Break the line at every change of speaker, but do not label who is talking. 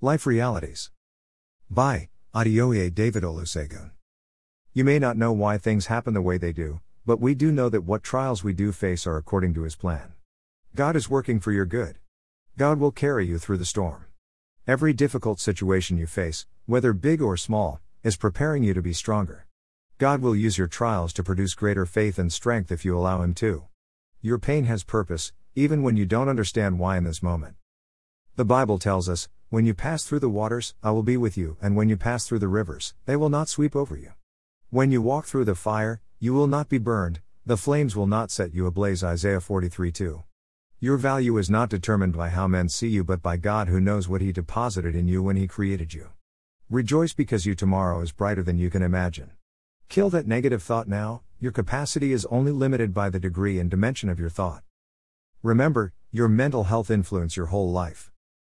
Life Realities. By Adioye David Olusegun. You may not know why things happen the way they do, but we do know that what trials we do face are according to His plan. God is working for your good. God will carry you through the storm. Every difficult situation you face, whether big or small, is preparing you to be stronger. God will use your trials to produce greater faith and strength if you allow Him to. Your pain has purpose, even when you don't understand why in this moment. The Bible tells us, When you pass through the waters, I will be with you, and when you pass through the rivers, they will not sweep over you. When you walk through the fire, you will not be burned, the flames will not set you ablaze. Isaiah 43 2. Your value is not determined by how men see you but by God who knows what He deposited in you when He created you. Rejoice because you tomorrow is brighter than you can imagine. Kill that negative thought now, your capacity is only limited by the degree and dimension of your thought. Remember, your mental health influence your whole life.